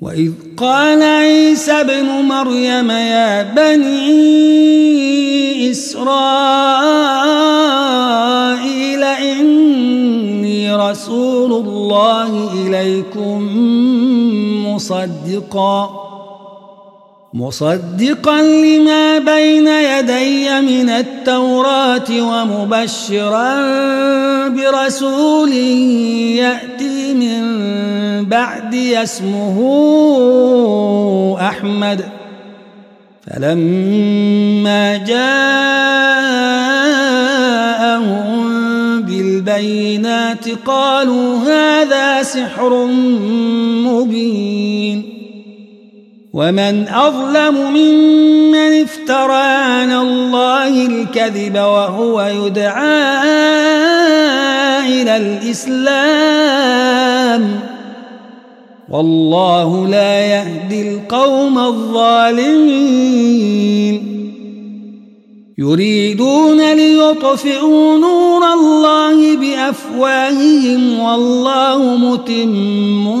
وإذ قال عيسى ابن مريم يا بني إسرائيل إني رسول الله إليكم مصدقا. مصدقا لما بين يدي من التوراة ومبشرا برسول يأتي من بعدي اسمه أحمد. فلما جاءهم بالبينات قالوا هذا سحر مبين. ومن أظلم ممن افترى على الله الكذب وهو يدعى إلى الإسلام والله لا يهدي القوم الظالمين يريدون ليطفئوا نور الله بأفواههم والله متم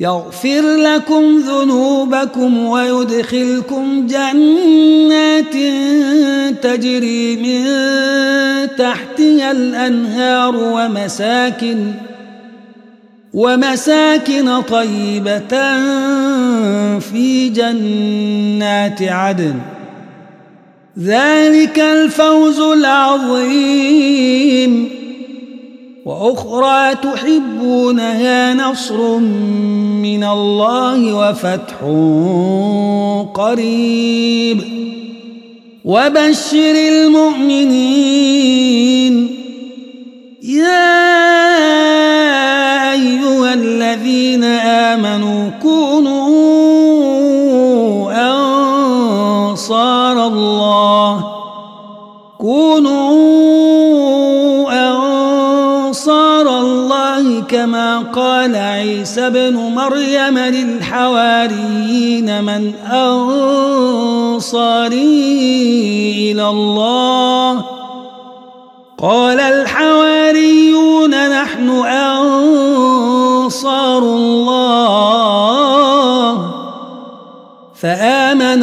يغفر لكم ذنوبكم ويدخلكم جنات تجري من تحتها الأنهار ومساكن ومساكن طيبة في جنات عدن. ذلك الفوز العظيم. وأخرى تحبونها نصر من الله وفتح قريب. وبشر المؤمنين. يا أيها الذين آمنوا كونوا كما قال عيسى بن مريم للحواريين من أنصاري إلى الله قال الحواريون نحن أنصار الله فآمن